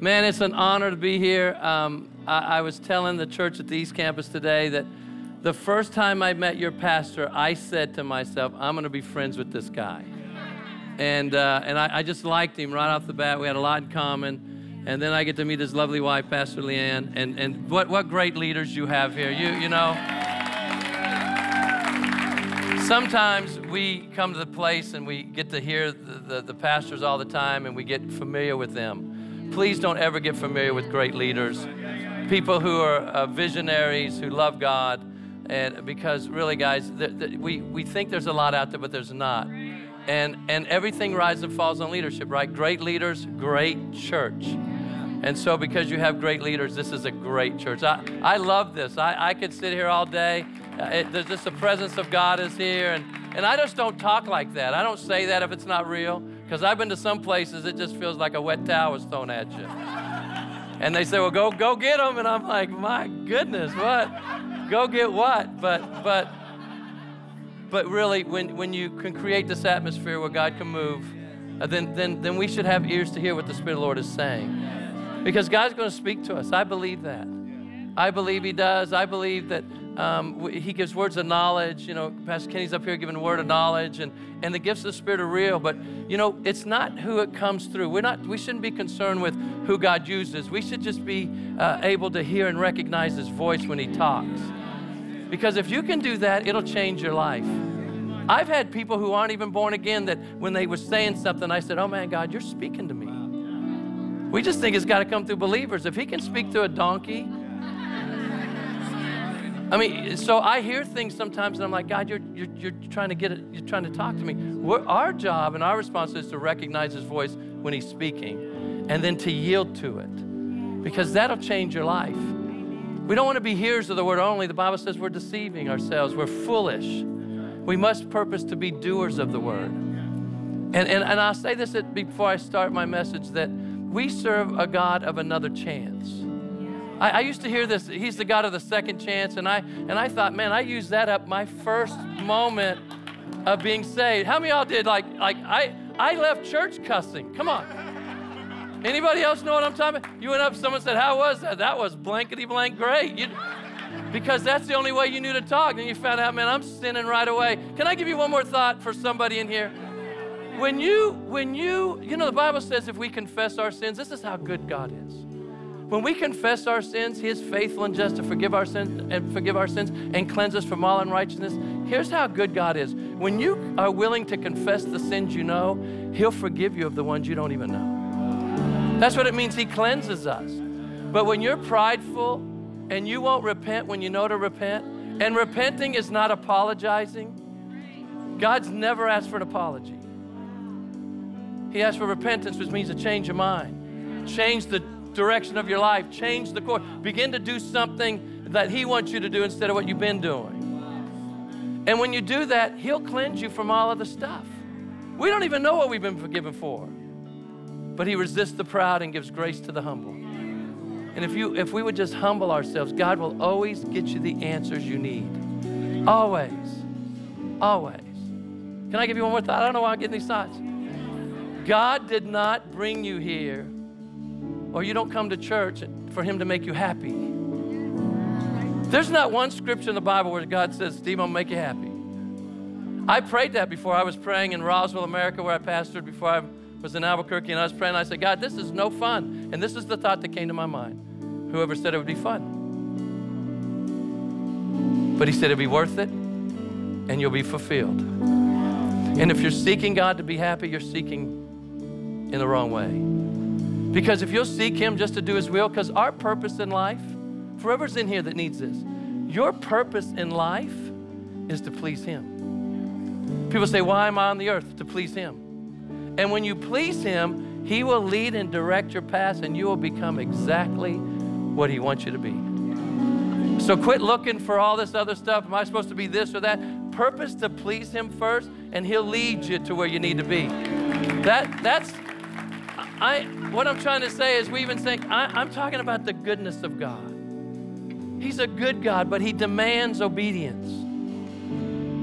Man, it's an honor to be here. Um, I, I, was telling the church at the East Campus today that the first time I met your pastor, I said to myself, I'm going to be friends with this guy. And, uh, and I, I, just liked him right off the bat. We had a lot in common. And then I get to meet his lovely wife, Pastor Leanne. And, and what, what great leaders you have here. You, you know, sometimes we come to the place and we get to hear the, the, the pastors all the time and we get familiar with them please don't ever get familiar with great leaders, people who are uh, visionaries, who love God. And because really, guys, th- th- we, we think there's a lot out there, but there's not. And, and everything rises and falls on leadership, right? Great leaders, great church. And so, because you have great leaders, this is a great church. I, I love this. I, I could sit here all day. Uh, it, there's just the presence of God is here. And, and I just don't talk like that. I don't say that if it's not real. Because I've been to some places, it just feels like a wet towel was thrown at you. And they say, well, go, go get them. And I'm like, my goodness, what? Go get what? But, but, but really, when, when you can create this atmosphere where God can move, uh, then, then, then we should have ears to hear what the Spirit of the Lord is saying. Because God's going to speak to us. I believe that. I believe He does. I believe that um, he gives words of knowledge. You know, Pastor Kenny's up here giving a word of knowledge, and, and the gifts of the Spirit are real. But you know, it's not who it comes through. We're not. We shouldn't be concerned with who God uses. We should just be uh, able to hear and recognize His voice when He talks. Because if you can do that, it'll change your life. I've had people who aren't even born again that when they were saying something, I said, "Oh man, God, you're speaking to me." We just think it's got to come through believers. If He can speak through a donkey I mean, so I hear things sometimes and I'm like, God, you're, you're, you're trying to get it, you're trying to talk to me. We're, our job and our response is to recognize his voice when he's speaking and then to yield to it because that'll change your life. We don't want to be hearers of the word only. The Bible says we're deceiving ourselves, we're foolish. We must purpose to be doers of the word. And, and, and I'll say this before I start my message that we serve a God of another chance. I, I, used to hear this, he's the God of the second chance, and I and I thought, man, I used that up my first moment of being saved. How many y'all did like like I I left church cussing? Come on. Anybody else know what I'm talking about? You went up, someone said, How was that? That was blankety blank great. You, because that's the only way you knew to talk. And you found out, man, I'm sinning right away. Can I give you one more thought for somebody in here? When you, when you, you know, the Bible says if we confess our sins, this is how good God is. When we confess our sins, He is faithful and just to forgive our sins and forgive our sins and cleanse us from all unrighteousness. Here's how good God is. When you are willing to confess the sins you know, He'll forgive you of the ones you don't even know. That's what it means He cleanses us. But when you're prideful and you won't repent when you know to repent, and repenting is not apologizing, God's never asked for an apology. He asked for repentance, which means a change of mind, change the direction of your life, change the course, begin to do something that He wants you to do instead of what you've been doing. And when you do that, He'll cleanse you from all of the stuff. We don't even know what we've been forgiven for. But He resists the proud and gives grace to the humble. And if, you, if we would just humble ourselves, God will always get you the answers you need. Always. Always. Can I give you one more thought? I don't know why I'm getting these thoughts. God did not bring you here or you don't come to church for Him to make you happy. There's not one scripture in the Bible where God says, Steve, to make you happy. I prayed that before I was praying in Roswell, America, where I pastored before I was in Albuquerque, and I was praying. I said, God, this is no fun. And this is the thought that came to my mind. Whoever said it would be fun. But He said it'd be worth it, and you'll be fulfilled. And if you're seeking God to be happy, you're seeking in the wrong way. Because if you'll seek Him just to do His will, because our purpose in life, forever's in here that needs this, your purpose in life is to please Him. People say, Why am I on the earth? To please Him. And when you please Him, He will lead and direct your path, and you will become exactly what He wants you to be. So quit looking for all this other stuff. Am I supposed to be this or that? Purpose to please Him first, and He'll lead you to where you need to be. That, that's I, what I'm trying to say is, we even think, I, I'm talking about the goodness of God. He's a good God, but He demands obedience.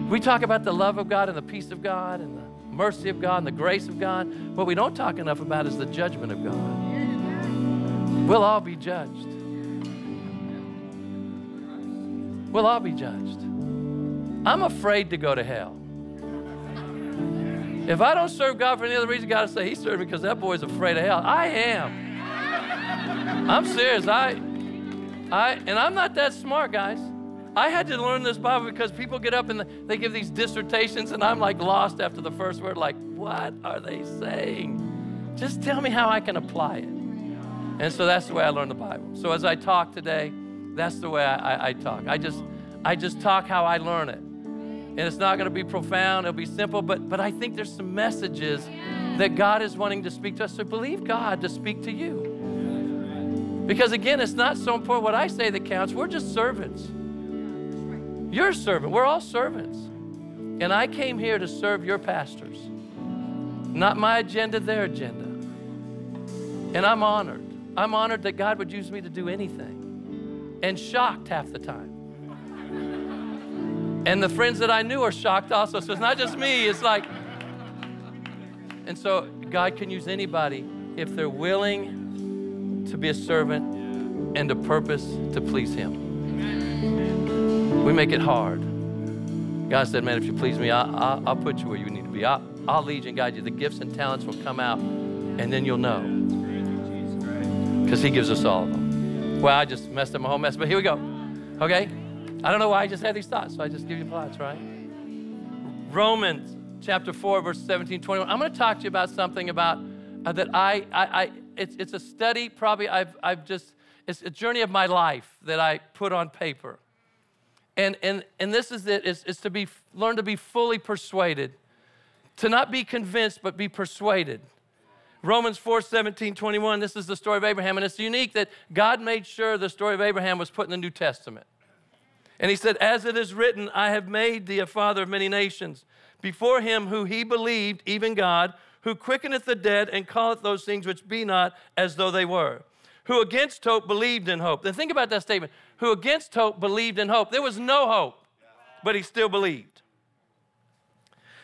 We talk about the love of God and the peace of God and the mercy of God and the grace of God. What we don't talk enough about is the judgment of God. we'll all be judged. We'll all be judged. I'm afraid to go to hell. If I don't serve God for any other reason, God will say He served me because that boy's afraid of hell. I am. I'm serious. I, I, and I'm not that smart, guys. I had to learn this Bible because people get up and they give these dissertations, and I'm like lost after the first word. Like, what are they saying? Just tell me how I can apply it. And so that's the way I learned the Bible. So as I talk today, that's the way I, I, I talk. I just, I just talk how I learn it. And it's not going to be profound, it'll be simple, but, but I think there's some messages that God is wanting to speak to us. So believe God to speak to you. Because again, it's not so important what I say that counts. We're just servants. You're a servant. We're all servants. And I came here to serve your pastors. Not my agenda, their agenda. And I'm honored. I'm honored that God would use me to do anything. And shocked half the time. And the friends that I knew are shocked also. So it's not just me, it's like, and so God can use anybody if they're willing to be a servant and to purpose to please Him. We make it hard. God said, Man, if you please me, I'll, I'll, I'll put you where you need to be. I'll, I'll lead you and guide you. The gifts and talents will come out, and then you'll know. Because He gives us all of them. Well, I just messed up my whole mess, but here we go. Okay? I don't know why I just had these thoughts, so I just give you thoughts, right? Romans chapter 4, verse 17, 21. I'm going to talk to you about something about uh, that I, I, I it's, it's a study, probably I've, I've just, it's a journey of my life that I put on paper. And, and, and this is it, is, is to be, learn to be fully persuaded, to not be convinced, but be persuaded. Romans 4 17, 21, this is the story of Abraham. And it's unique that God made sure the story of Abraham was put in the New Testament. And he said, As it is written, I have made thee a father of many nations, before him who he believed, even God, who quickeneth the dead and calleth those things which be not as though they were. Who against hope believed in hope. Then think about that statement. Who against hope believed in hope. There was no hope, but he still believed.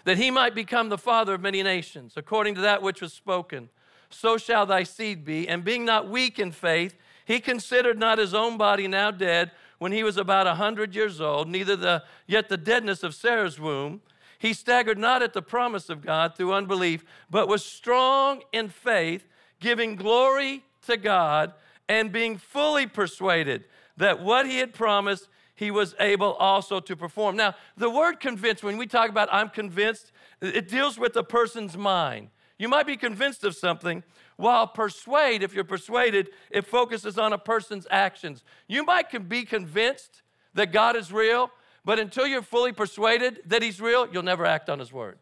That he might become the father of many nations, according to that which was spoken. So shall thy seed be. And being not weak in faith, he considered not his own body now dead when he was about a hundred years old, neither the yet the deadness of Sarah's womb. He staggered not at the promise of God through unbelief, but was strong in faith, giving glory to God, and being fully persuaded that what he had promised, he was able also to perform. Now, the word convinced, when we talk about I'm convinced, it deals with a person's mind. You might be convinced of something, while persuade, if you're persuaded, it focuses on a person's actions. You might can be convinced that God is real, but until you're fully persuaded that He's real, you'll never act on His word.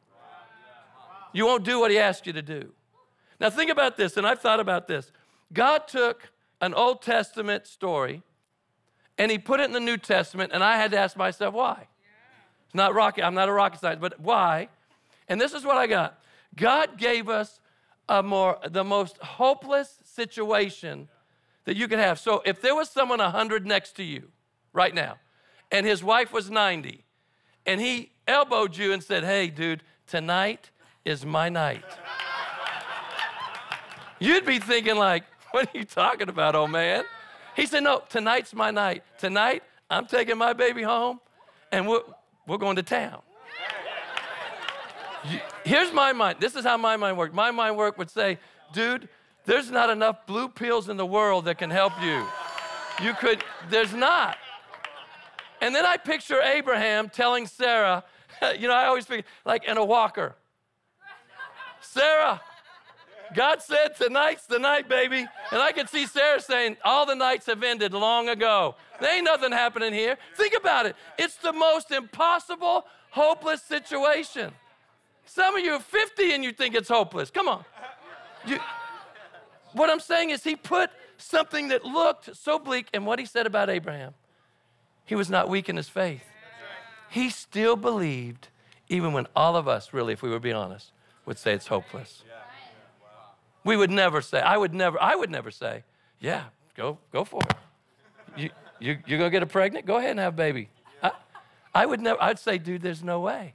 You won't do what He asked you to do. Now, think about this, and I've thought about this. God took an Old Testament story and He put it in the New Testament, and I had to ask myself, why? It's not rocket, I'm not a rocket scientist, but why? And this is what I got God gave us a more the most hopeless situation that you could have. So if there was someone 100 next to you right now, and his wife was 90, and he elbowed you and said, Hey, dude, tonight is my night. You'd be thinking, like, what are you talking about, old man? He said, No, tonight's my night. Tonight, I'm taking my baby home and we're, we're going to town. Here's my mind. This is how my mind worked. My mind work would say, dude, there's not enough blue pills in the world that can help you. You could, there's not. And then I picture Abraham telling Sarah, you know, I always think like in a walker. Sarah, God said tonight's the night, baby. And I could see Sarah saying, all the nights have ended long ago. There ain't nothing happening here. Think about it. It's the most impossible, hopeless situation. Some of you are 50 and you think it's hopeless. Come on. You, what I'm saying is, he put something that looked so bleak, in what he said about Abraham, he was not weak in his faith. He still believed, even when all of us, really, if we were being honest, would say it's hopeless. We would never say, I would never, I would never say, yeah, go, go for it. You, you, you're gonna get a pregnant? Go ahead and have a baby. I, I would never, I'd say, dude, there's no way.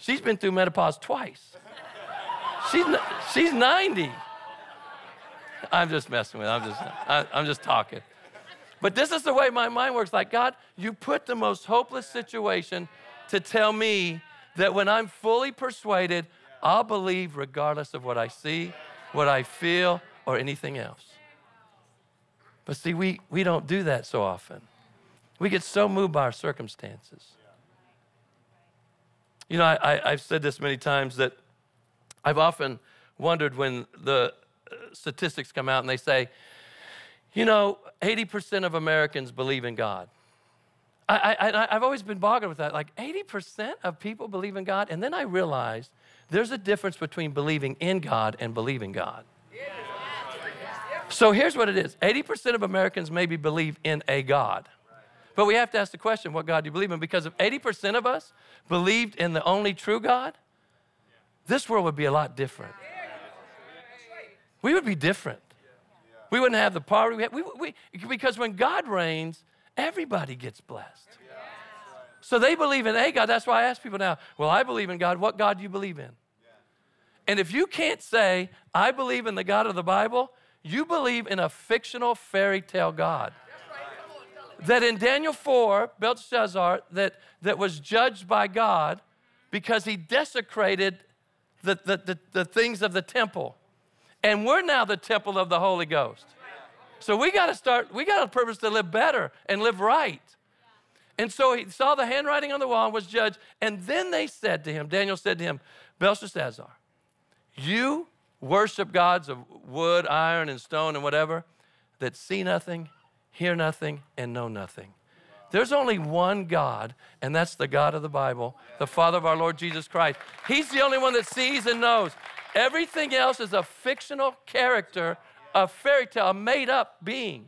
She's been through menopause twice. She's, she's 90. I'm just messing with it. I'm just, I, I'm just talking. But this is the way my mind works. Like, God, you put the most hopeless situation to tell me that when I'm fully persuaded, I'll believe regardless of what I see, what I feel, or anything else. But see, we, we don't do that so often. We get so moved by our circumstances. You know, I, have said this many times that I've often wondered when the uh, statistics come out and they say, you know, 80% of Americans believe in God. I, I've always been boggled with that. Like 80% of people believe in God. And then I realized there's a difference between believing in God and believing God. So here's what it is 80% of Americans maybe believe in a God. But we have to ask the question what God do you believe in? Because if 80% of us believed in the only true God, this world would be a lot different. We would be different. We wouldn't have the poverty. we, have, we, we because when God reigns, everybody gets blessed. So they believe in a God. That's why I ask people now, well, I believe in God. What God do you believe in? And if you can't say, I believe in the God of the Bible, you believe in a fictional fairy tale God. That in Daniel 4, Belshazzar, that, that was judged by God because he desecrated the, the, the, the things of the temple. And we're now the temple of the Holy Ghost. So we got to start, we got a purpose to live better and live right. And so he saw the handwriting on the wall and was judged. And then they said to him, Daniel said to him, Belshazzar, you worship gods of wood, iron, and stone and whatever that see nothing, hear nothing, and know nothing. There's only one God, and that's the God of the Bible, the Father of our Lord Jesus Christ. He's the only one that sees and knows. Everything else is a fictional character, a fairy tale, a made up being.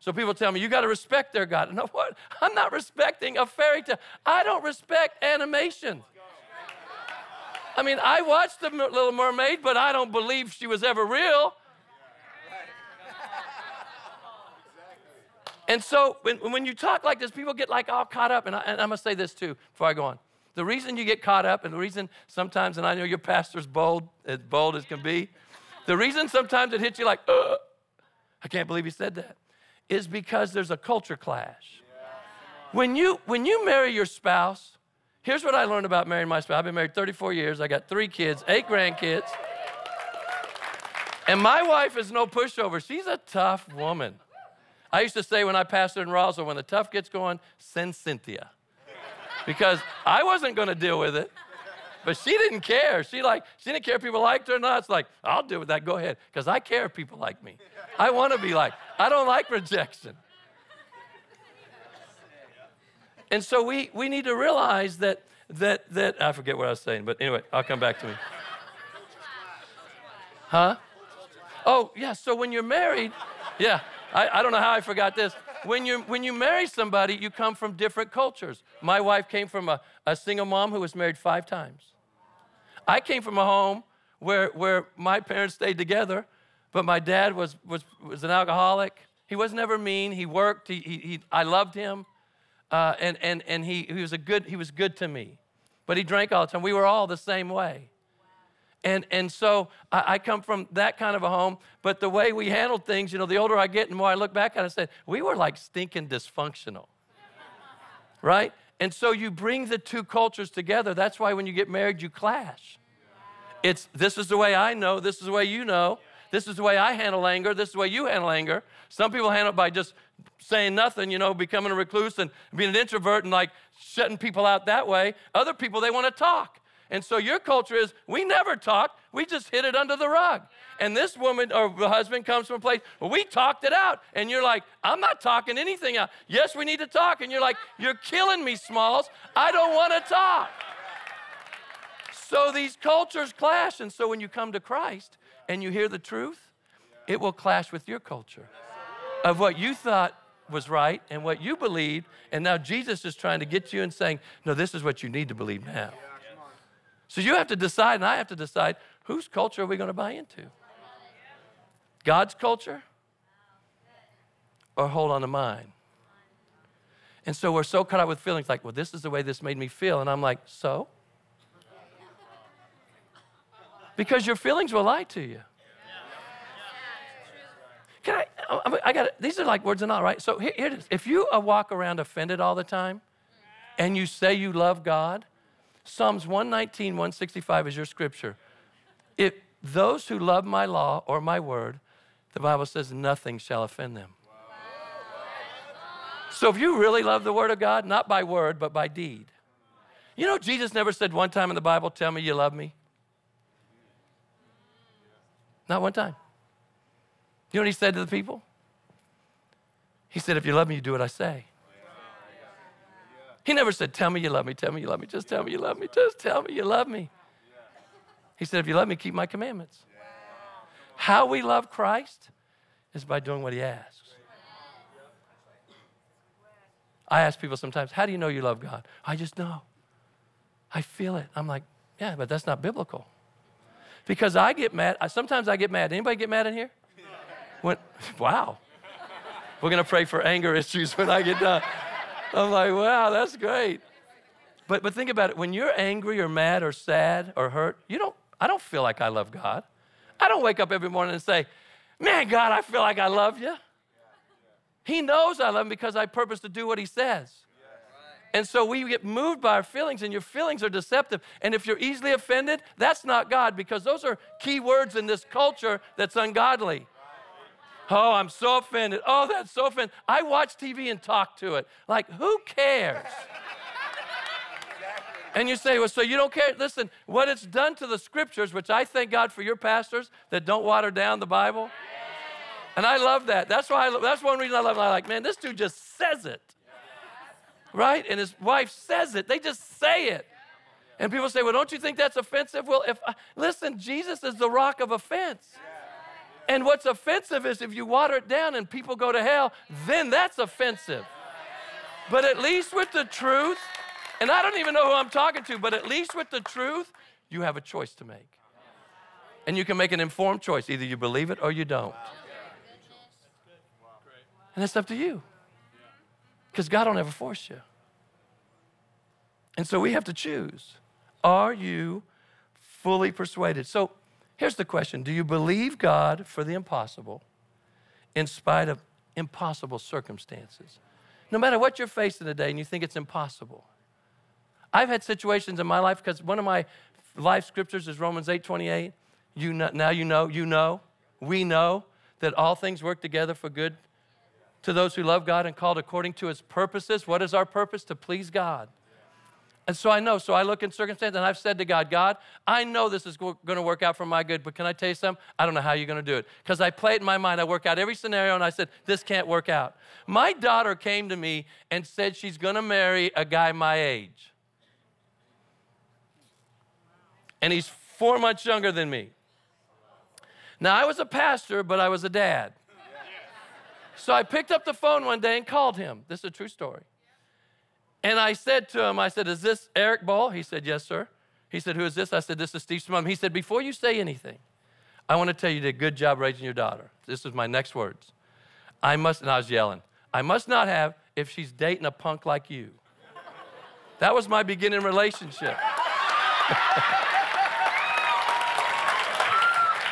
So people tell me, you got to respect their God. No, what? I'm not respecting a fairy tale. I don't respect animation. I mean, I watched The Little Mermaid, but I don't believe she was ever real. And so when, when you talk like this, people get like all caught up. And, I, and I'm going to say this too before I go on. The reason you get caught up, and the reason sometimes, and I know your pastor's bold, as bold as can be, the reason sometimes it hits you like, I can't believe he said that, is because there's a culture clash. When you, when you marry your spouse, Here's what I learned about marrying my spouse. I've been married 34 years. I got three kids, eight grandkids. And my wife is no pushover. She's a tough woman. I used to say when I pastored in Roswell, when the tough gets going, send Cynthia. Because I wasn't going to deal with it. But she didn't care. She like she didn't care if people liked her or not. It's like, I'll deal with that. Go ahead. Because I care if people like me. I want to be like. I don't like rejection. And so we, we need to realize that, that, that, I forget what I was saying, but anyway, I'll come back to me. Huh? Oh, yeah, so when you're married, yeah, I, I don't know how I forgot this. When you, when you marry somebody, you come from different cultures. My wife came from a, a single mom who was married five times. I came from a home where, where my parents stayed together, but my dad was, was, was an alcoholic. He was never mean. He worked. He, he, he I loved him. Uh, and and, and he, he, was a good, he was good to me. But he drank all the time. We were all the same way. And, and so I, I, come from that kind of a home, but the way we handled things, you know, the older I get and more I look back at it, I said, we were like stinking dysfunctional. right? And so you bring the two cultures together. That's why when you get married, you clash. It's this is the way I know, this is the way you know. This is the way I handle anger. This is the way you handle anger. Some people handle it by just saying nothing, you know, becoming a recluse and being an introvert and like shutting people out that way. Other people, they want to talk. And so your culture is we never talk, we just hid it under the rug. And this woman or husband comes from a place, well, we talked it out. And you're like, I'm not talking anything out. Yes, we need to talk. And you're like, you're killing me, Smalls. I don't want to talk. So these cultures clash. And so when you come to Christ, and you hear the truth, it will clash with your culture of what you thought was right and what you believed. And now Jesus is trying to get you and saying, no, this is what you need to believe now. So you have to decide, and I have to decide, whose culture are we going to buy into? God's culture or hold on to mine? And so we're so caught up with feelings like, well, this is the way this made me feel. And I'm like, so? Because your feelings will lie to you. Can I? I, I got These are like words and all, right? So here, here it is. If you walk around offended all the time, and you say you love God, Psalms 119, 165 is your scripture. If those who love my law or my word, the Bible says nothing shall offend them. So if you really love the word of God, not by word, but by deed. You know, Jesus never said one time in the Bible, Tell me you love me. Not one time. You know what he said to the people? He said, If you love me, you do what I say. He never said, Tell me you love me, tell me you love me, just tell me you love me, just tell me you love me. He said, If you love me, keep my commandments. How we love Christ is by doing what he asks. I ask people sometimes, How do you know you love God? I just know. I feel it. I'm like, Yeah, but that's not biblical. Because I get mad. Sometimes I get mad. Anybody get mad in here? When, wow. We're going to pray for anger issues when I get done. I'm like, wow, that's great. But, but think about it. When you're angry or mad or sad or hurt, you don't, I don't feel like I love God. I don't wake up every morning and say, man, God, I feel like I love you. He knows I love him because I purpose to do what he says. And so we get moved by our feelings, and your feelings are deceptive. And if you're easily offended, that's not God because those are key words in this culture that's ungodly. Oh, I'm so offended. Oh, that's so offended. I watch TV and talk to it. Like, who cares? And you say, well, so you don't care? Listen, what it's done to the scriptures, which I thank God for your pastors that don't water down the Bible. And I love that. That's why I, that's one reason I love it. I like, man, this dude just says it. Right? And his wife says it. They just say it. And people say, well, don't you think that's offensive? Well, if I, listen, Jesus is the rock of offense. And what's offensive is if you water it down and people go to hell, then that's offensive. But at least with the truth, and I don't even know who I'm talking to, but at least with the truth, you have a choice to make. And you can make an informed choice. Either you believe it or you don't. And it's up to you. Because God don't ever force you. And so we have to choose. Are you fully persuaded? So Here's the question Do you believe God for the impossible in spite of impossible circumstances? No matter what you're facing today and you think it's impossible. I've had situations in my life because one of my life scriptures is Romans 8 28. You know, now you know, you know, we know that all things work together for good to those who love God and called according to his purposes. What is our purpose? To please God. And so I know. So I look in circumstance and I've said to God, God, I know this is going to work out for my good, but can I tell you something? I don't know how you're going to do it. Because I play it in my mind. I work out every scenario and I said, this can't work out. My daughter came to me and said she's going to marry a guy my age. And he's four months younger than me. Now, I was a pastor, but I was a dad. So I picked up the phone one day and called him. This is a true story. And I said to him, I said, Is this Eric Ball? He said, Yes, sir. He said, Who is this? I said, This is Steve Simone. He said, Before you say anything, I want to tell you, you did a good job raising your daughter. This is my next words. I must, and I was yelling, I must not have if she's dating a punk like you. That was my beginning relationship.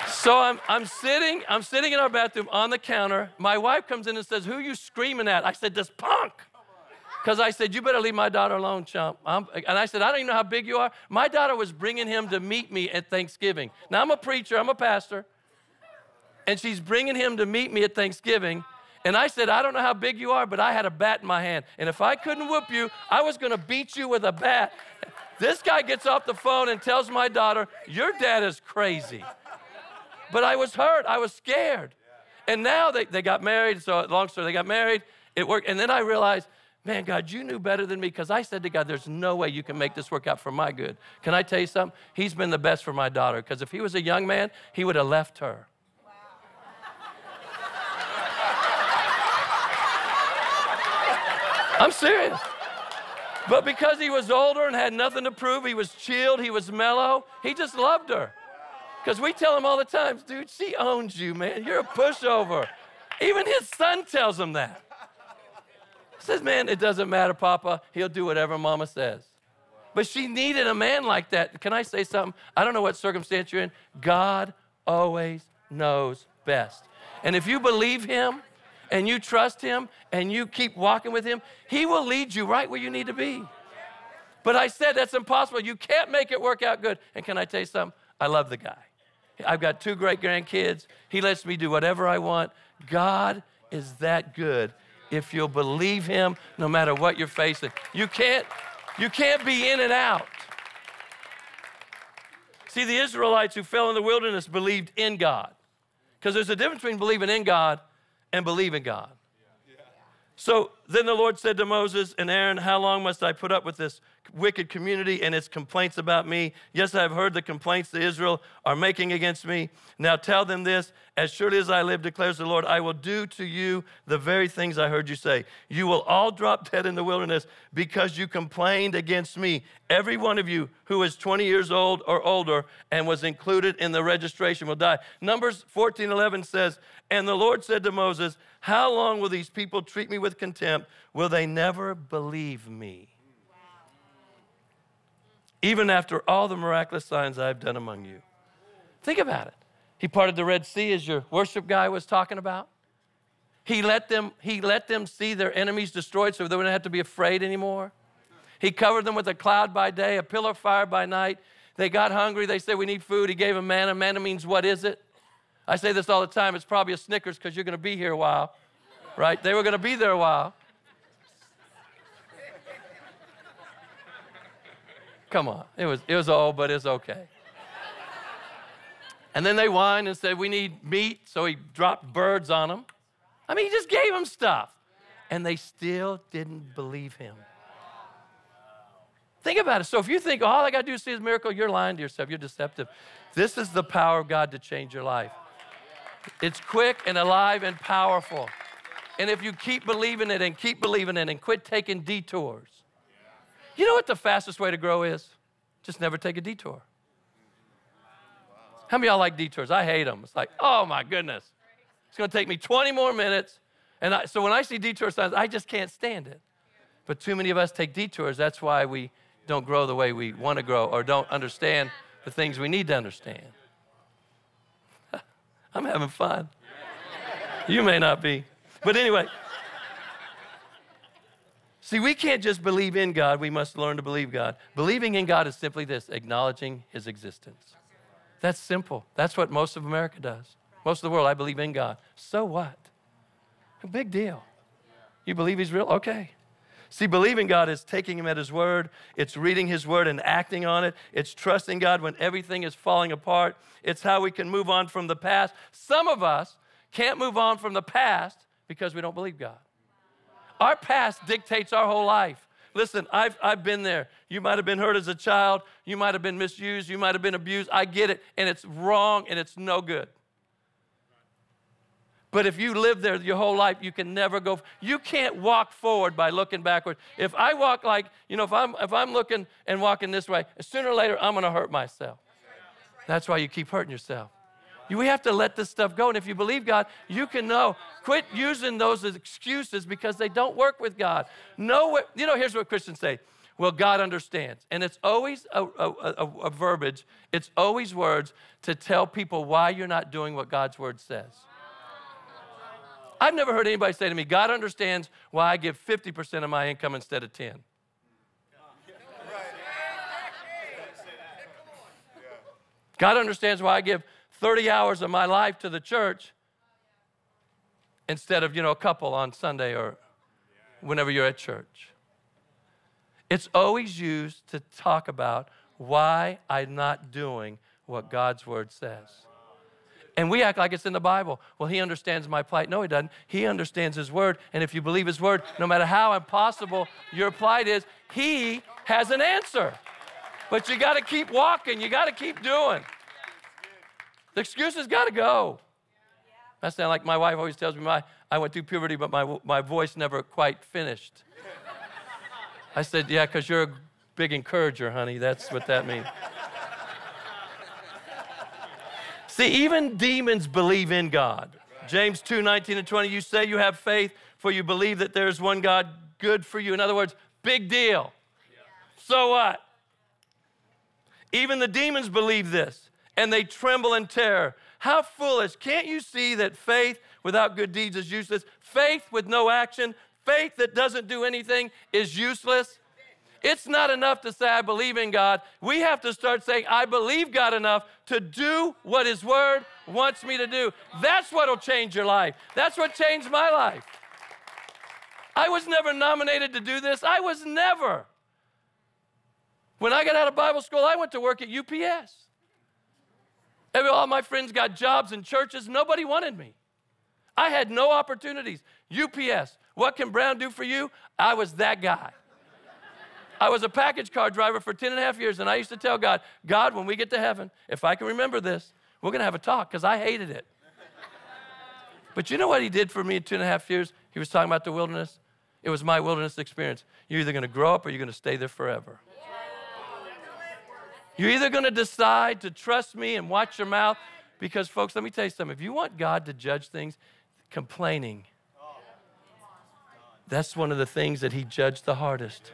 so I'm, I'm sitting, I'm sitting in our bathroom on the counter. My wife comes in and says, Who are you screaming at? I said, This punk. Because I said, You better leave my daughter alone, chump. I'm, and I said, I don't even know how big you are. My daughter was bringing him to meet me at Thanksgiving. Now, I'm a preacher, I'm a pastor. And she's bringing him to meet me at Thanksgiving. And I said, I don't know how big you are, but I had a bat in my hand. And if I couldn't whoop you, I was going to beat you with a bat. This guy gets off the phone and tells my daughter, Your dad is crazy. But I was hurt. I was scared. And now they, they got married. So, long story, they got married. It worked. And then I realized Man, God, you knew better than me because I said to God, there's no way you can make this work out for my good. Can I tell you something? He's been the best for my daughter because if he was a young man, he would have left her. I'm serious. But because he was older and had nothing to prove, he was chilled, he was mellow, he just loved her. Because we tell him all the time, dude, she owns you, man. You're a pushover. Even his son tells him that says, Man, it doesn't matter, Papa. He'll do whatever Mama says. But she needed a man like that. Can I say something? I don't know what circumstance you're in. God always knows best. And if you believe Him and you trust Him and you keep walking with Him, He will lead you right where you need to be. But I said that's impossible. You can't make it work out good. And can I tell you something? I love the guy. I've got two great grandkids. He lets me do whatever I want. God is that good if you'll believe him no matter what you're facing. You can't you can't be in and out. See, the Israelites who fell in the wilderness believed in God. Because there's a difference between believing in God and believing God. So then the Lord said to Moses and Aaron, How long must I put up with this wicked community and its complaints about me? Yes, I have heard the complaints that Israel are making against me. Now tell them this As surely as I live, declares the Lord, I will do to you the very things I heard you say. You will all drop dead in the wilderness because you complained against me. Every one of you who is 20 years old or older and was included in the registration will die. Numbers 14 11 says, And the Lord said to Moses, How long will these people treat me with contempt? Will they never believe me? Even after all the miraculous signs I've done among you. Think about it. He parted the Red Sea, as your worship guy was talking about. He let them, he let them see their enemies destroyed so they wouldn't have to be afraid anymore. He covered them with a cloud by day, a pillar of fire by night. They got hungry. They said, We need food. He gave them manna. Manna means, What is it? I say this all the time. It's probably a Snickers because you're going to be here a while, right? They were going to be there a while. Come on. It was, it was old, but it's okay. And then they whined and said, We need meat. So he dropped birds on them. I mean, he just gave them stuff. And they still didn't believe him. Think about it. So if you think oh, all I got to do is see his miracle, you're lying to yourself. You're deceptive. This is the power of God to change your life. It's quick and alive and powerful. And if you keep believing it and keep believing it and quit taking detours, you know what the fastest way to grow is? Just never take a detour. How many y'all like detours? I hate them. It's like, oh my goodness. It's going to take me 20 more minutes. And I, so when I see detour signs, I just can't stand it. But too many of us take detours. That's why we don't grow the way we want to grow or don't understand the things we need to understand. I'm having fun. You may not be. But anyway, See, we can't just believe in God, we must learn to believe God. Believing in God is simply this acknowledging His existence. That's simple. That's what most of America does. Most of the world, I believe in God. So what? A big deal. You believe He's real? Okay. See, believing God is taking Him at His word, it's reading His word and acting on it, it's trusting God when everything is falling apart, it's how we can move on from the past. Some of us can't move on from the past because we don't believe God. Our past dictates our whole life. Listen, I've, I've been there. You might have been hurt as a child. You might have been misused. You might have been abused. I get it. And it's wrong and it's no good. But if you live there your whole life, you can never go. You can't walk forward by looking backward. If I walk like, you know, if I'm, if I'm looking and walking this way, sooner or later, I'm going to hurt myself. That's why you keep hurting yourself. We have to let this stuff go. And if you believe God, you can know. Quit using those as excuses because they don't work with God. Know what, you know, here's what Christians say. Well, God understands. And it's always a, a, a, a verbiage, it's always words to tell people why you're not doing what God's word says. I've never heard anybody say to me, God understands why I give 50% of my income instead of 10. God understands why I give 30 hours of my life to the church instead of, you know, a couple on Sunday or whenever you're at church. It's always used to talk about why I'm not doing what God's word says. And we act like it's in the Bible. Well, he understands my plight. No, he doesn't. He understands his word. And if you believe his word, no matter how impossible your plight is, he has an answer. But you got to keep walking, you got to keep doing. The excuses got to go. I sound like my wife always tells me my, I went through puberty, but my, my voice never quite finished. I said, Yeah, because you're a big encourager, honey. That's what that means. See, even demons believe in God. James 2 19 and 20, you say you have faith, for you believe that there's one God good for you. In other words, big deal. So what? Even the demons believe this and they tremble in terror. How foolish. Can't you see that faith without good deeds is useless. Faith with no action, faith that doesn't do anything is useless. It's not enough to say, I believe in God. We have to start saying, I believe God enough to do what His Word wants me to do. That's what will change your life. That's what changed my life. I was never nominated to do this. I was never. When I got out of Bible school, I went to work at UPS. Every, all my friends got jobs in churches. Nobody wanted me. I had no opportunities. UPS, what can Brown do for you? I was that guy. I was a package car driver for 10 and a half years, and I used to tell God, God, when we get to heaven, if I can remember this, we're going to have a talk because I hated it. But you know what he did for me in two and a half years? He was talking about the wilderness. It was my wilderness experience. You're either going to grow up or you're going to stay there forever. You're either going to decide to trust me and watch your mouth, because, folks, let me tell you something. If you want God to judge things, complaining, that's one of the things that He judged the hardest.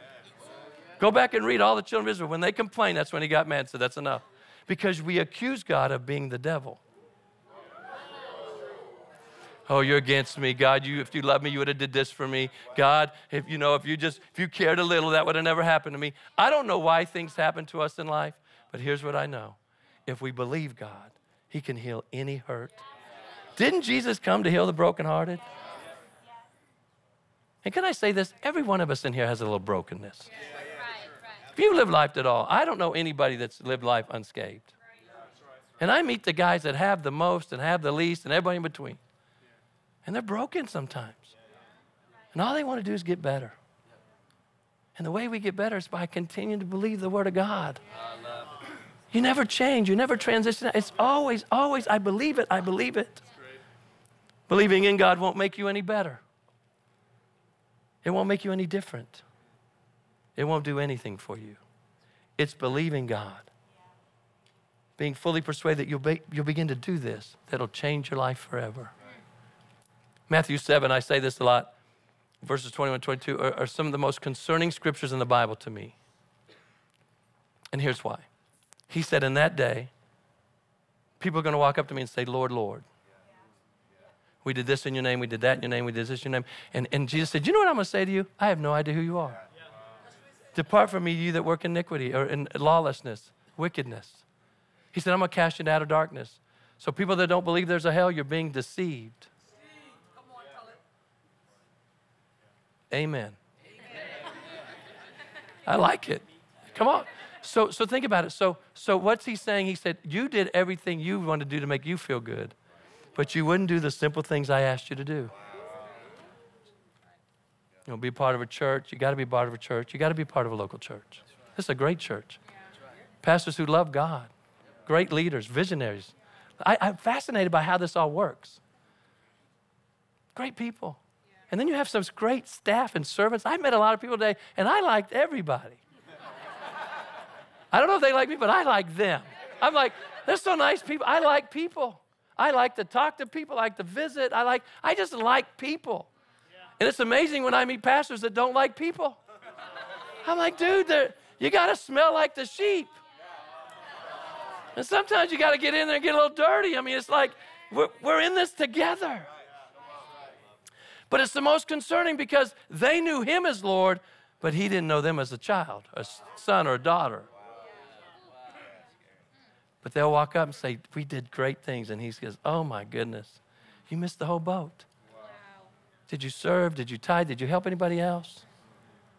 Go back and read all the children of Israel. When they complained, that's when He got mad said, That's enough. Because we accuse God of being the devil. Oh, you're against me. God, you if you loved me, you would have did this for me. God, if you know, if you just if you cared a little, that would have never happened to me. I don't know why things happen to us in life, but here's what I know. If we believe God, He can heal any hurt. Didn't Jesus come to heal the brokenhearted? And can I say this? Every one of us in here has a little brokenness. If you live life at all, I don't know anybody that's lived life unscathed. And I meet the guys that have the most and have the least and everybody in between. And they're broken sometimes. And all they want to do is get better. And the way we get better is by continuing to believe the Word of God. You never change, you never transition. It's always, always, I believe it, I believe it. Believing in God won't make you any better, it won't make you any different, it won't do anything for you. It's believing God. Being fully persuaded that you'll, be, you'll begin to do this, that'll change your life forever. Matthew 7, I say this a lot, verses 21 22 are, are some of the most concerning scriptures in the Bible to me. And here's why. He said, In that day, people are going to walk up to me and say, Lord, Lord. We did this in your name, we did that in your name, we did this in your name. And, and Jesus said, You know what I'm going to say to you? I have no idea who you are. Depart from me, you that work iniquity or in lawlessness, wickedness. He said, I'm going to cast you into outer darkness. So, people that don't believe there's a hell, you're being deceived. Amen. I like it. Come on. So, so think about it. So, so what's he saying? He said, You did everything you wanted to do to make you feel good, but you wouldn't do the simple things I asked you to do. You know, be part of a church. You got to be part of a church. You got to be part of a local church. This is a great church. Pastors who love God, great leaders, visionaries. I, I'm fascinated by how this all works. Great people. And then you have some great staff and servants. I met a lot of people today, and I liked everybody. I don't know if they like me, but I like them. I'm like, they're so nice people. I like people. I like to talk to people, I like to visit. I like, I just like people. And it's amazing when I meet pastors that don't like people. I'm like, dude, you got to smell like the sheep. And sometimes you got to get in there and get a little dirty. I mean, it's like we're, we're in this together. But it's the most concerning because they knew him as Lord, but he didn't know them as a child, a son or a daughter. But they'll walk up and say, We did great things. And he says, Oh my goodness, you missed the whole boat. Did you serve? Did you tithe? Did you help anybody else?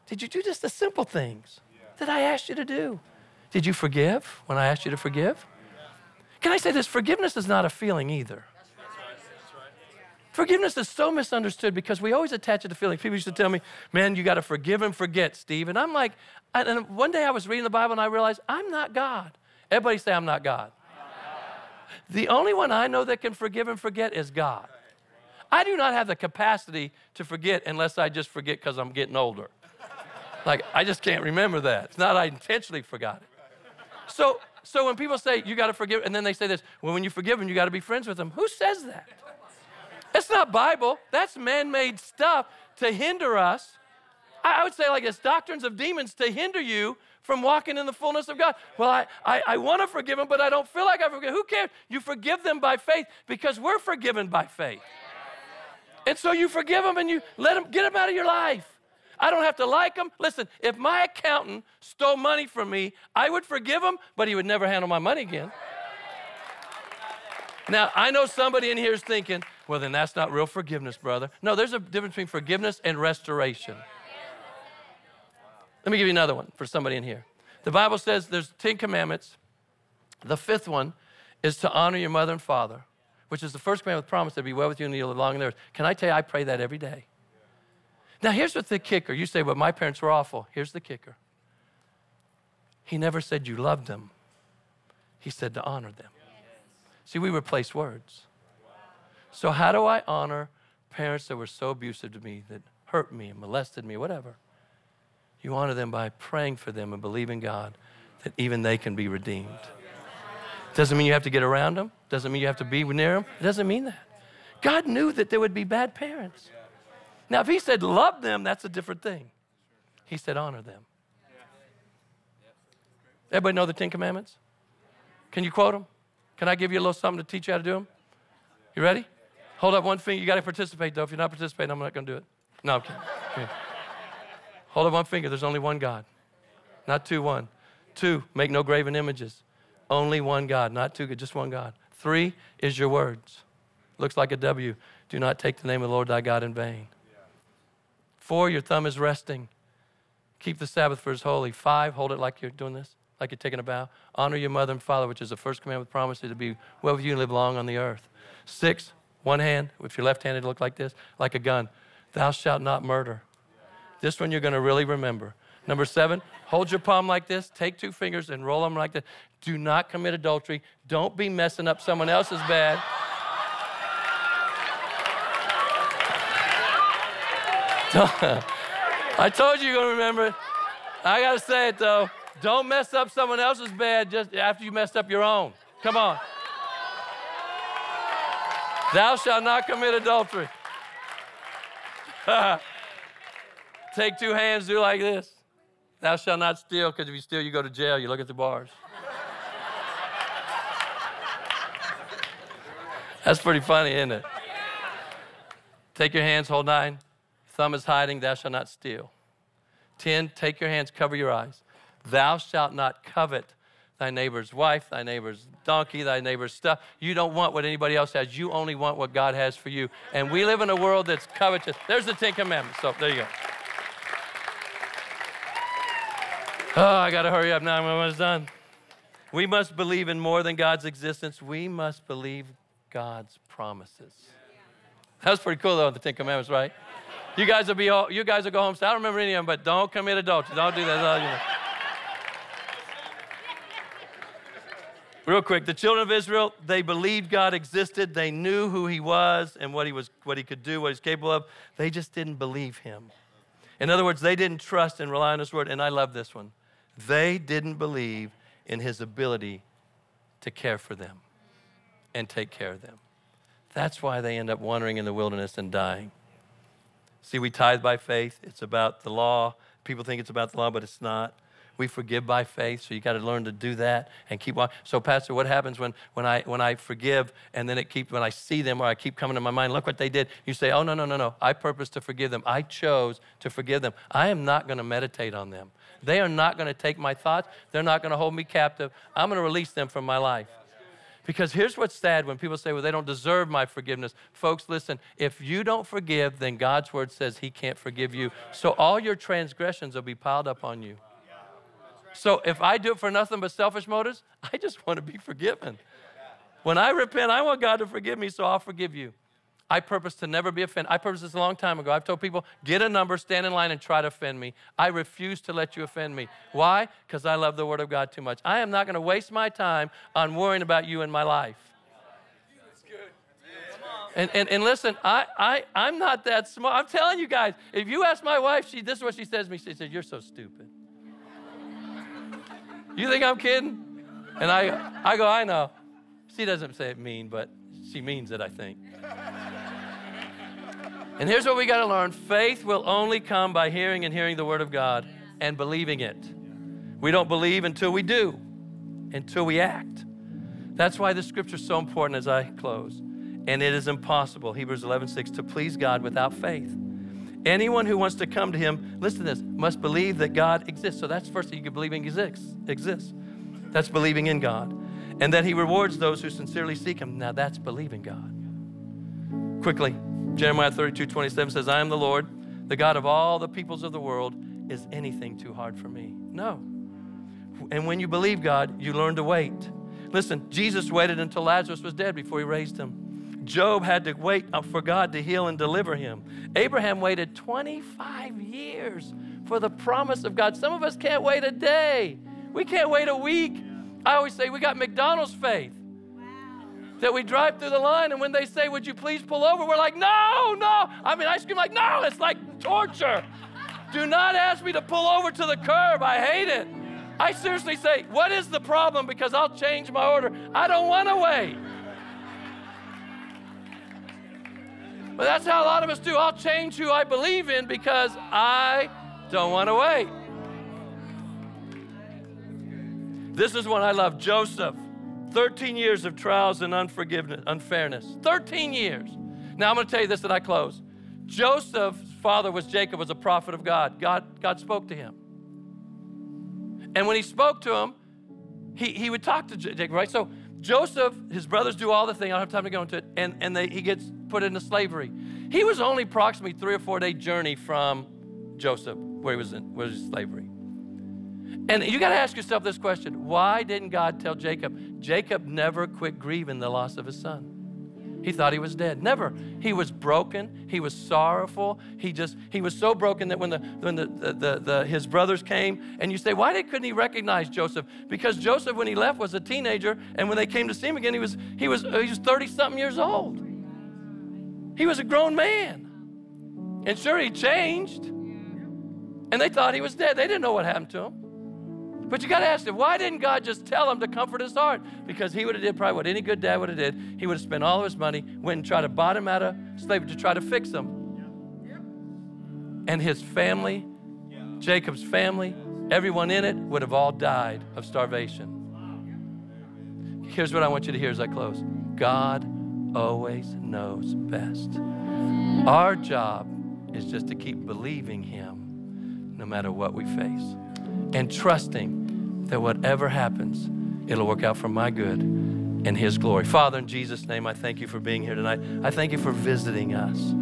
Did you do just the simple things that I asked you to do? Did you forgive when I asked you to forgive? Can I say this? Forgiveness is not a feeling either. Forgiveness is so misunderstood because we always attach it to feelings. People used to tell me, man, you got to forgive and forget, Steve. And I'm like, and one day I was reading the Bible and I realized I'm not God. Everybody say, I'm not God. The only one I know that can forgive and forget is God. I do not have the capacity to forget unless I just forget because I'm getting older. Like, I just can't remember that. It's not I intentionally forgot it. So, so when people say, you got to forgive, and then they say this, well, when you forgive them, you got to be friends with them. Who says that? It's not Bible. That's man-made stuff to hinder us. I would say like it's doctrines of demons to hinder you from walking in the fullness of God. Well, I, I, I want to forgive them, but I don't feel like I forgive. Who cares? You forgive them by faith because we're forgiven by faith. And so you forgive them and you let them get them out of your life. I don't have to like them. Listen, if my accountant stole money from me, I would forgive him, but he would never handle my money again. Now, I know somebody in here is thinking, well, then that's not real forgiveness, brother. No, there's a difference between forgiveness and restoration. Let me give you another one for somebody in here. The Bible says there's 10 commandments. The fifth one is to honor your mother and father, which is the first commandment promise to be well with you and you live long in the earth. Can I tell you, I pray that every day. Now, here's what the kicker. You say, well, my parents were awful. Here's the kicker. He never said you loved them. He said to honor them. See, we replace words. So, how do I honor parents that were so abusive to me, that hurt me and molested me, whatever? You honor them by praying for them and believing God that even they can be redeemed. Doesn't mean you have to get around them, doesn't mean you have to be near them. It doesn't mean that. God knew that there would be bad parents. Now, if He said love them, that's a different thing. He said honor them. Everybody know the Ten Commandments? Can you quote them? Can I give you a little something to teach you how to do them? You ready? Hold up one finger. You got to participate, though. If you're not participating, I'm not going to do it. No, I'm kidding. Hold up one finger. There's only one God, not two, one. Two, make no graven images. Only one God, not two, just one God. Three is your words. Looks like a W. Do not take the name of the Lord thy God in vain. Four, your thumb is resting. Keep the Sabbath for his holy. Five, hold it like you're doing this, like you're taking a bow. Honor your mother and father, which is the first commandment with promise to be well with you and live long on the earth. Six, one hand, if you're left handed, look like this, like a gun. Thou shalt not murder. This one you're going to really remember. Number seven, hold your palm like this, take two fingers and roll them like this. Do not commit adultery. Don't be messing up someone else's bed. I told you you're going to remember it. I got to say it though. Don't mess up someone else's bed just after you messed up your own. Come on. Thou shalt not commit adultery. Take two hands, do like this. Thou shalt not steal, because if you steal, you go to jail. You look at the bars. That's pretty funny, isn't it? Take your hands, hold nine. Thumb is hiding, thou shalt not steal. Ten, take your hands, cover your eyes. Thou shalt not covet thy neighbor's wife, thy neighbor's donkey, thy neighbor's stuff. You don't want what anybody else has. You only want what God has for you. And we live in a world that's covetous. There's the Ten Commandments. So there you go. Oh, I got to hurry up now. I'm almost done. We must believe in more than God's existence. We must believe God's promises. That was pretty cool, though, the Ten Commandments, right? You guys will be all, you guys will go home. Say, I don't remember any of them, but don't commit adultery. Don't do that. Real quick, the children of Israel, they believed God existed. They knew who he was and what he was, what he could do, what he's capable of. They just didn't believe him. In other words, they didn't trust and rely on his word. And I love this one. They didn't believe in his ability to care for them and take care of them. That's why they end up wandering in the wilderness and dying. See, we tithe by faith. It's about the law. People think it's about the law, but it's not. We forgive by faith, so you got to learn to do that and keep on. So, Pastor, what happens when, when, I, when I forgive and then it keeps, when I see them or I keep coming to my mind, look what they did. You say, oh, no, no, no, no. I purpose to forgive them. I chose to forgive them. I am not going to meditate on them. They are not going to take my thoughts. They're not going to hold me captive. I'm going to release them from my life. Because here's what's sad when people say, well, they don't deserve my forgiveness. Folks, listen, if you don't forgive, then God's word says He can't forgive you. So all your transgressions will be piled up on you. So if I do it for nothing but selfish motives, I just want to be forgiven. When I repent, I want God to forgive me, so I'll forgive you. I purpose to never be offended. I purpose this a long time ago. I've told people, get a number, stand in line, and try to offend me. I refuse to let you offend me. Why? Because I love the Word of God too much. I am not going to waste my time on worrying about you in my life. And, and, and listen, I, I, I'm not that smart. I'm telling you guys, if you ask my wife, she, this is what she says to me. She says, You're so stupid. you think I'm kidding? And I, I go, I know. She doesn't say it mean, but she means it, I think. And here's what we got to learn faith will only come by hearing and hearing the Word of God and believing it. We don't believe until we do, until we act. That's why the scripture is so important as I close. and it is impossible, Hebrews 11, 6, to please God without faith. Anyone who wants to come to him, listen to this, must believe that God exists. So that's first thing you can believe in exists. exists. That's believing in God. And that he rewards those who sincerely seek him. Now that's believing God. Quickly, Jeremiah 32, 27 says, I am the Lord, the God of all the peoples of the world. Is anything too hard for me? No. And when you believe God, you learn to wait. Listen, Jesus waited until Lazarus was dead before he raised him. Job had to wait for God to heal and deliver him. Abraham waited 25 years for the promise of God. Some of us can't wait a day, we can't wait a week. I always say we got McDonald's faith. That we drive through the line, and when they say, Would you please pull over? We're like, No, no. I mean, I scream, like, No, it's like torture. Do not ask me to pull over to the curb. I hate it. I seriously say, What is the problem? Because I'll change my order. I don't want to wait. But that's how a lot of us do. I'll change who I believe in because I don't want to wait. This is one I love Joseph. 13 years of trials and unforgiveness, unfairness. 13 years. Now I'm going to tell you this that I close. Joseph's father was Jacob, was a prophet of God. God, God spoke to him. And when he spoke to him, he, he would talk to Jacob, right? So Joseph, his brothers do all the thing. I don't have time to go into it. And, and they, he gets put into slavery. He was only approximately three or four day journey from Joseph, where he was in where was slavery. And you got to ask yourself this question why didn't God tell Jacob? Jacob never quit grieving the loss of his son. He thought he was dead. Never. He was broken. He was sorrowful. He just he was so broken that when the when the, the, the, the his brothers came and you say why did, couldn't he recognize Joseph? Because Joseph when he left was a teenager and when they came to see him again he was he was he was 30 something years old. He was a grown man. And sure he changed. And they thought he was dead. They didn't know what happened to him. But you got to ask him, why didn't God just tell him to comfort his heart? Because he would have did probably what any good dad would have did. He would have spent all of his money, went and tried to buy him out of slavery to try to fix him. And his family, Jacob's family, everyone in it would have all died of starvation. Here's what I want you to hear as I close God always knows best. Our job is just to keep believing Him no matter what we face and trusting that whatever happens, it'll work out for my good and His glory. Father, in Jesus' name, I thank you for being here tonight. I thank you for visiting us.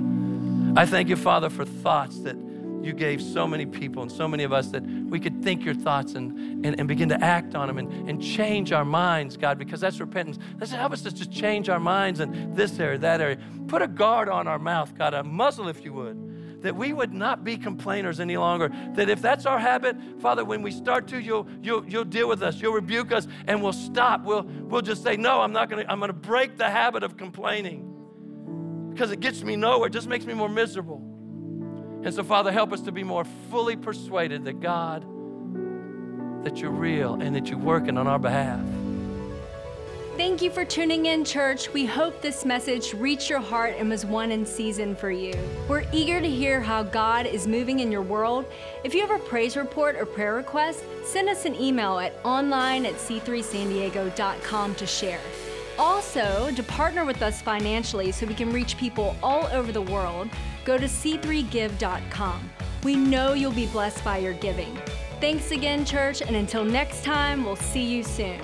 I thank you, Father, for thoughts that you gave so many people and so many of us that we could think your thoughts and, and, and begin to act on them and, and change our minds, God, because that's repentance. Let's help us to just change our minds in this area, that area. Put a guard on our mouth, God, a muzzle, if you would that we would not be complainers any longer. That if that's our habit, Father, when we start to, you'll, you'll, you'll deal with us, you'll rebuke us, and we'll stop. We'll, we'll just say, No, I'm not gonna, I'm gonna break the habit of complaining because it gets me nowhere, it just makes me more miserable. And so, Father, help us to be more fully persuaded that God, that you're real and that you're working on our behalf. Thank you for tuning in, church. We hope this message reached your heart and was one in season for you. We're eager to hear how God is moving in your world. If you have a praise report or prayer request, send us an email at online at c3sandiego.com to share. Also, to partner with us financially so we can reach people all over the world, go to c3give.com. We know you'll be blessed by your giving. Thanks again, church, and until next time, we'll see you soon.